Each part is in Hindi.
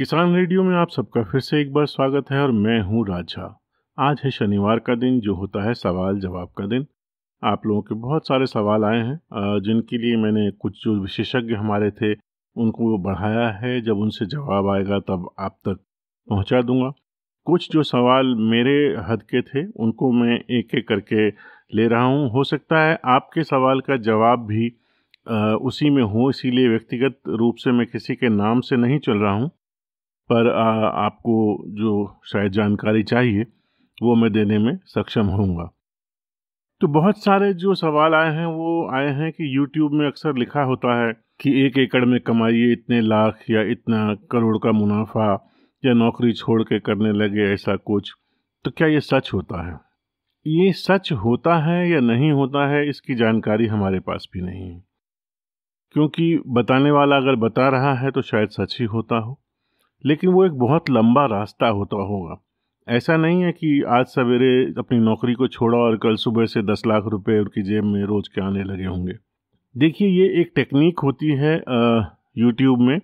किसान रेडियो में आप सबका फिर से एक बार स्वागत है और मैं हूँ राजा। आज है शनिवार का दिन, जो होता है सवाल जवाब का दिन। आप लोगों के बहुत सारे सवाल आए हैं जिनके लिए मैंने कुछ जो विशेषज्ञ हमारे थे, उनको बढ़ाया है। जब उनसे जवाब आएगा, तब आप तक पहुँचा दूँगा। कुछ जो सवाल मेरे हद के थे, उनको मैं एक एक करके ले रहा हूँ। हो सकता है आपके सवाल का जवाब भी उसी में हो। इसीलिए व्यक्तिगत रूप से मैं किसी के नाम से नहीं चल रहा हूँ। पर आपको जो शायद जानकारी चाहिए, वो मैं देने में सक्षम होऊँगा। तो बहुत सारे जो सवाल आए हैं, वो आए हैं कि YouTube में अक्सर लिखा होता है कि एक एकड़ में कमाइए इतने लाख या इतना करोड़ का मुनाफा या नौकरी छोड़ के करने लगे ऐसा कुछ। तो क्या ये सच होता है? ये सच होता है या नहीं होता है, इसकी जानकारी हमारे पास भी नहीं है। क्योंकि बताने वाला अगर बता रहा है तो शायद सच ही होता हो। लेकिन वो एक बहुत लंबा रास्ता होता होगा। ऐसा नहीं है कि आज सवेरे अपनी नौकरी को छोड़ा और कल सुबह से दस लाख रुपए उनकी जेब में रोज के आने लगे होंगे। देखिए, ये एक टेक्निक होती है यूट्यूब में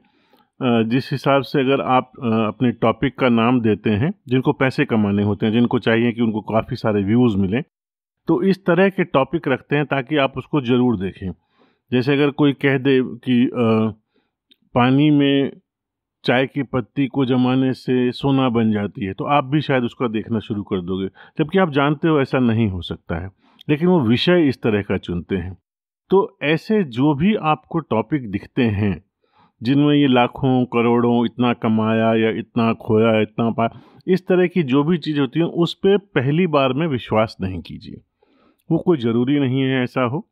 जिस हिसाब से अगर आप अपने टॉपिक का नाम देते हैं, जिनको पैसे कमाने होते हैं, जिनको चाहिए कि उनको काफ़ी सारे व्यूज़ मिलें तो इस तरह के टॉपिक रखते हैं ताकि आप उसको ज़रूर देखें। जैसे अगर कोई कह दे कि पानी में चाय की पत्ती को जमाने से सोना बन जाती है तो आप भी शायद उसका देखना शुरू कर दोगे, जबकि आप जानते हो ऐसा नहीं हो सकता है। लेकिन वो विषय इस तरह का चुनते हैं। तो ऐसे जो भी आपको टॉपिक दिखते हैं, जिनमें ये लाखों, करोड़ों, इतना कमाया या इतना खोया, इतना पाया, इस तरह की जो भी चीज़ होती है, उस पर पहली बार में विश्वास नहीं कीजिए। वो कोई ज़रूरी नहीं है ऐसा हो।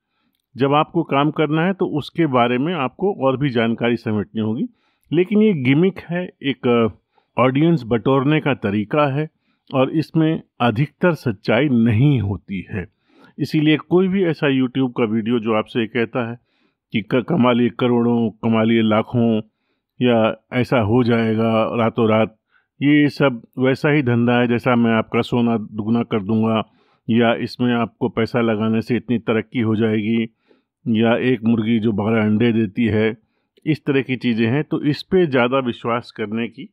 जब आपको काम करना है तो उसके बारे में आपको और भी जानकारी समेटनी होगी। लेकिन ये गिमिक है, एक ऑडियंस बटोरने का तरीका है और इसमें अधिकतर सच्चाई नहीं होती है। इसीलिए कोई भी ऐसा यूट्यूब का वीडियो जो आपसे कहता है कि कमा लिए करोड़ों कमा लिए लाखों या ऐसा हो जाएगा रातों रात, ये सब वैसा ही धंधा है जैसा मैं आपका सोना दुगना कर दूँगा या इसमें आपको पैसा लगाने से इतनी तरक्की हो जाएगी या एक मुर्गी जो बारह अंडे देती है इस तरह की चीज़ें हैं तो इस पे ज़्यादा विश्वास करने की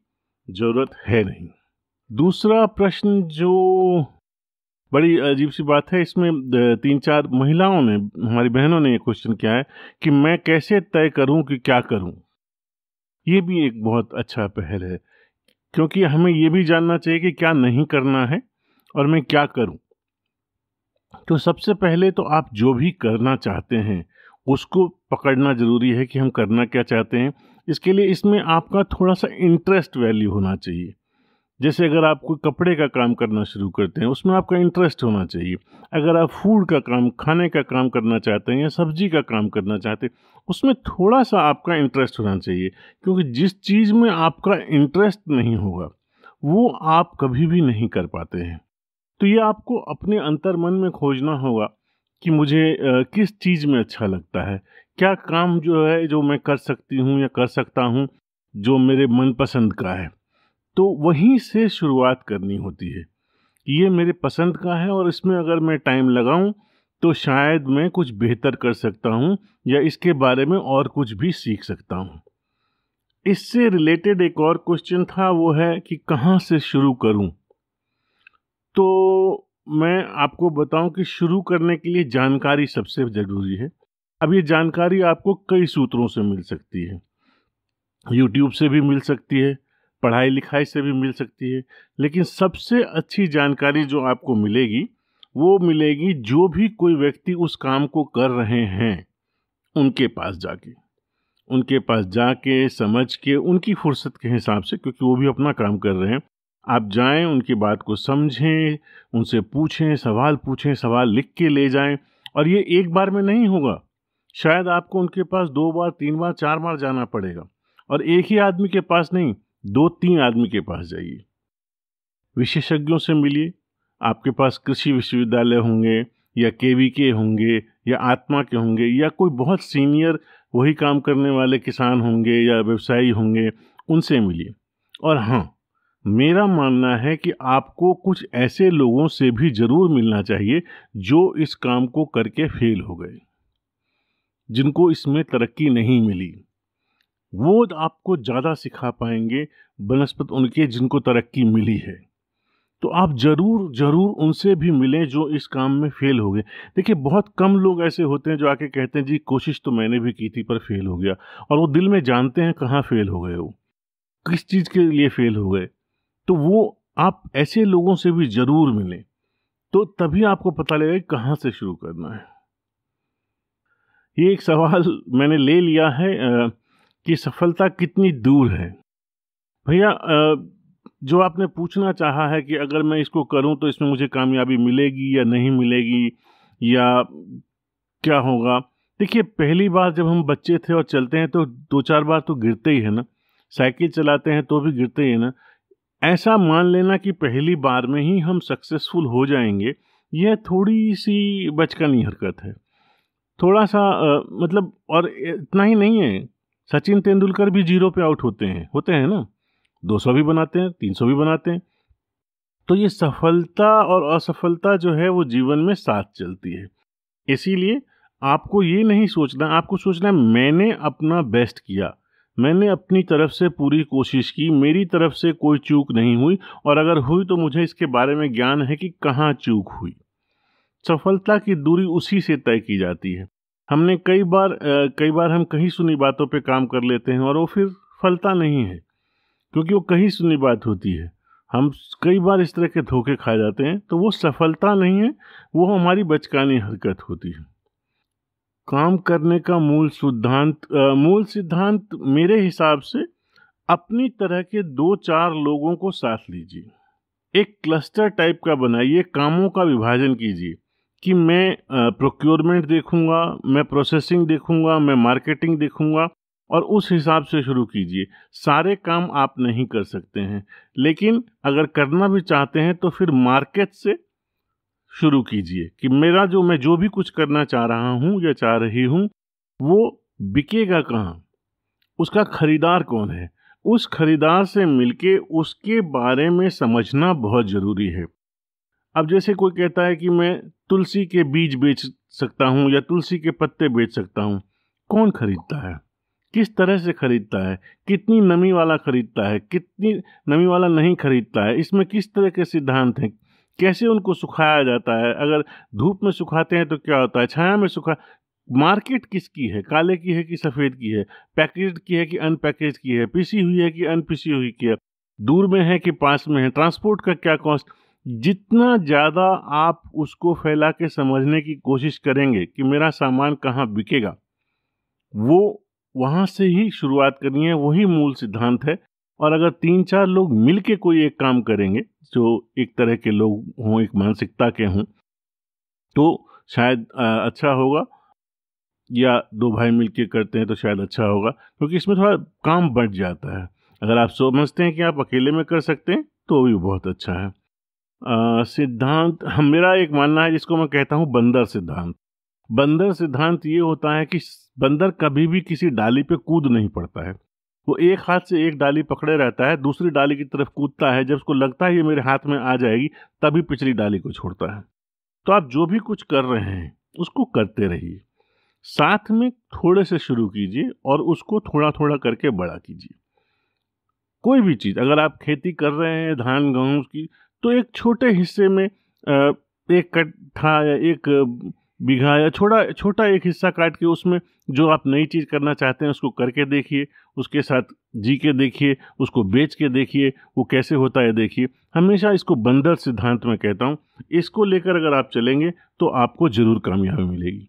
ज़रूरत है नहीं। दूसरा प्रश्न जो बड़ी अजीब सी बात है, इसमें तीन चार महिलाओं ने, हमारी बहनों ने ये क्वेश्चन किया है कि मैं कैसे तय करूँ कि क्या करूँ। ये भी एक बहुत अच्छा पहल है, क्योंकि हमें ये भी जानना चाहिए कि क्या नहीं करना है और मैं क्या करूँ। तो सबसे पहले तो आप जो भी करना चाहते हैं उसको पकड़ना ज़रूरी है कि हम करना क्या चाहते हैं। इसके लिए इसमें आपका थोड़ा सा इंटरेस्ट वैल्यू होना चाहिए। जैसे अगर आप कोई कपड़े का काम करना शुरू करते हैं, उसमें आपका इंटरेस्ट होना चाहिए। अगर आप फ़ूड का काम, खाने का काम करना चाहते हैं या सब्ज़ी का काम करना चाहते हैं, उसमें थोड़ा सा आपका इंटरेस्ट होना चाहिए, क्योंकि जिस चीज़ में आपका इंटरेस्ट नहीं होगा, वो आप कभी भी नहीं कर पाते हैं। तो ये आपको अपने अंतर मन में खोजना होगा। कि मुझे किस चीज़ में अच्छा लगता है? क्या काम जो है, जो मैं कर सकती हूँ या कर सकता हूँ, जो मेरे मनपसंद का है? तो वहीं से शुरुआत करनी होती है ये मेरे पसंद का है और इसमें अगर मैं टाइम लगाऊँ तो शायद मैं कुछ बेहतर कर सकता हूँ या इसके बारे में और कुछ भी सीख सकता हूँ। इससे रिलेटेड एक और क्वेश्चन था, वो है कि कहाँ से शुरू करूँ? तो मैं आपको बताऊँ कि शुरू करने के लिए जानकारी सबसे ज़रूरी है। अब ये जानकारी आपको कई सूत्रों से मिल सकती है। यूट्यूब से भी मिल सकती है पढ़ाई लिखाई से भी मिल सकती है, लेकिन सबसे अच्छी जानकारी जो आपको मिलेगी, वो मिलेगी जो भी कोई व्यक्ति उस काम को कर रहे हैं, उनके पास जाके। उनके पास जाके, समझ के, उनकी फुर्सत के हिसाब से, क्योंकि वो भी अपना काम कर रहे हैं। आप जाएँ, उनकी बात को समझें, उनसे पूछें, सवाल पूछें, सवाल लिख के ले जाएँ। और ये एक बार में नहीं होगा। शायद आपको उनके पास दो बार, तीन बार, चार बार जाना पड़ेगा। और एक ही आदमी के पास नहीं, दो तीन आदमी के पास जाइए। विशेषज्ञों से मिलिए। आपके पास कृषि विश्वविद्यालय होंगे, या के के होंगे, या आत्मा के होंगे, या कोई बहुत सीनियर, वही काम करने वाले किसान होंगे, या व्यवसायी होंगे, उनसे मिलिए। और हाँ मेरा मानना है कि आपको कुछ ऐसे लोगों से भी ज़रूर मिलना चाहिए जो इस काम को करके फेल हो गए, जिनको इसमें तरक्की नहीं मिली। वो आपको ज़्यादा सिखा पाएँगे, बनस्पत उनके जिनको तरक्की मिली है। तो आप ज़रूर ज़रूर उनसे भी मिलें जो इस काम में फ़ेल हो गए। देखिए, बहुत कम लोग ऐसे होते हैं जो आके कहते हैं, जी, कोशिश तो मैंने भी की थी पर फेल हो गया। और वो दिल में जानते हैं कहाँ फेल हो गए वो किस चीज़ के लिए फेल हो गए। तो वो आप ऐसे लोगों से भी ज़रूर मिलें तो तभी आपको पता लगेगा कहाँ से शुरू करना है। ये एक सवाल मैंने ले लिया है कि सफलता कितनी दूर है। भैया जो आपने पूछना चाहा है कि अगर मैं इसको करूँ तो इसमें मुझे कामयाबी मिलेगी या नहीं मिलेगी या क्या होगा? देखिए, पहली बार जब हम बच्चे थे और चलते हैं तो दो चार बार तो गिरते ही है ना। साइकिल चलाते हैं तो भी गिरते ही है ना। ऐसा मान लेना कि पहली बार में ही हम सक्सेसफुल हो जाएँगे यह थोड़ी सी बचकानी हरकत है। थोड़ा सा आ, मतलब और इतना ही नहीं है सचिन तेंदुलकर भी ज़ीरो पे आउट होते हैं होते हैं ना? 200 भी बनाते हैं 300 भी बनाते हैं। तो ये सफलता और असफलता जो है वो जीवन में साथ चलती है। इसीलिए आपको ये नहीं सोचना आपको सोचना मैंने अपना बेस्ट किया। मैंने अपनी तरफ़ से पूरी कोशिश की, मेरी तरफ़ से कोई चूक नहीं हुई, और अगर हुई तो मुझे इसके बारे में ज्ञान है कि कहाँ चूक हुई। सफलता की दूरी उसी से तय की जाती है। हमने कई बार कई बार हम कहीं सुनी बातों पे काम कर लेते हैं और वो फिर फलता नहीं है, क्योंकि वो कहीं सुनी बात होती है। हम कई बार इस तरह के धोखे खा जाते हैं तो वो सफलता नहीं है, वो हमारी बचकानी हरकत होती है। काम करने का मूल सिद्धांत मूल सिद्धांत मेरे हिसाब से अपनी तरह के दो चार लोगों को साथ लीजिए। एक क्लस्टर टाइप का बनाइए, कामों का विभाजन कीजिए कि मैं प्रोक्योरमेंट देखूँगा, मैं प्रोसेसिंग देखूँगा, मैं मार्केटिंग देखूँगा और उस हिसाब से शुरू कीजिए। सारे काम आप नहीं कर सकते हैं, लेकिन अगर करना भी चाहते हैं तो फिर मार्केट से शुरू कीजिए कि मेरा जो मैं जो भी कुछ करना चाह रहा हूँ या चाह रही हूँ, वो बिकेगा कहाँ? उसका खरीदार कौन है? उस खरीदार से मिलके उसके बारे में समझना बहुत ज़रूरी है। अब जैसे कोई कहता है कि मैं तुलसी के बीज बेच सकता हूँ या तुलसी के पत्ते बेच सकता हूँ, कौन खरीदता है? किस तरह से खरीदता है? कितनी नमी वाला खरीदता है? कितनी नमी वाला नहीं खरीदता है? इसमें किस तरह के सिद्धांत हैं? कैसे उनको सुखाया जाता है? अगर धूप में सुखाते हैं तो क्या होता है? छाया में सुखा, मार्केट किसकी है? काले की है कि सफ़ेद की है? पैकेज की है कि अनपैकेज की है? पिसी हुई है कि अनपिसी हुई की है? दूर में है कि पास में है? ट्रांसपोर्ट का क्या कॉस्ट? जितना ज़्यादा आप उसको फैला के समझने की कोशिश करेंगे कि मेरा सामान कहाँ बिकेगा, वो वहाँ से ही शुरुआत करनी है, वही मूल सिद्धांत है। और अगर तीन चार लोग मिल कोई एक काम करेंगे, जो एक तरह के लोग हों, एक मानसिकता के हों तो शायद अच्छा होगा। या दो भाई मिल करते हैं तो शायद अच्छा होगा, क्योंकि इसमें थोड़ा काम बढ़ जाता है। अगर आप समझते हैं कि आप अकेले में कर सकते हैं तो भी बहुत अच्छा है। सिद्धांत मेरा एक मानना है जिसको मैं कहता हूँ बंदर सिद्धांत। बंदर सिद्धांत ये होता है कि बंदर कभी भी किसी डाली पे कूद नहीं पड़ता है। वो एक हाथ से एक डाली पकड़े रहता है, दूसरी डाली की तरफ़ कूदता है। जब उसको लगता है ये मेरे हाथ में आ जाएगी, तभी पिछली डाली को छोड़ता है। तो आप जो भी कुछ कर रहे हैं, उसको करते रहिए। साथ में थोड़े से शुरू कीजिए और उसको थोड़ा थोड़ा करके बड़ा कीजिए। कोई भी चीज़, अगर आप खेती कर रहे हैं, धान, गेहूँ की तो एक छोटे हिस्से में एक कट्ठा या एक बीघा या छोटा छोटा एक हिस्सा काट के उसमें जो आप नई चीज़ करना चाहते हैं, उसको करके देखिए, उसके साथ जी के देखिए, उसको बेच के देखिए, वो कैसे होता है देखिए। हमेशा इसको बंदर सिद्धांत में कहता हूँ, इसको लेकर अगर आप चलेंगे तो आपको ज़रूर कामयाबी मिलेगी।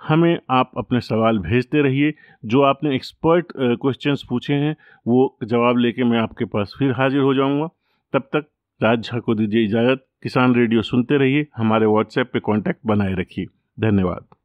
हमें आप अपने सवाल भेजते रहिए। जो आपने एक्सपर्ट क्वेश्चंस पूछे हैं, वो जवाब लेके मैं आपके पास फिर हाजिर हो जाऊँगा। तब तक राज झा को दीजिए इजाज़त। किसान रेडियो सुनते रहिए, हमारे व्हाट्सएप पे कांटेक्ट बनाए रखिए। धन्यवाद।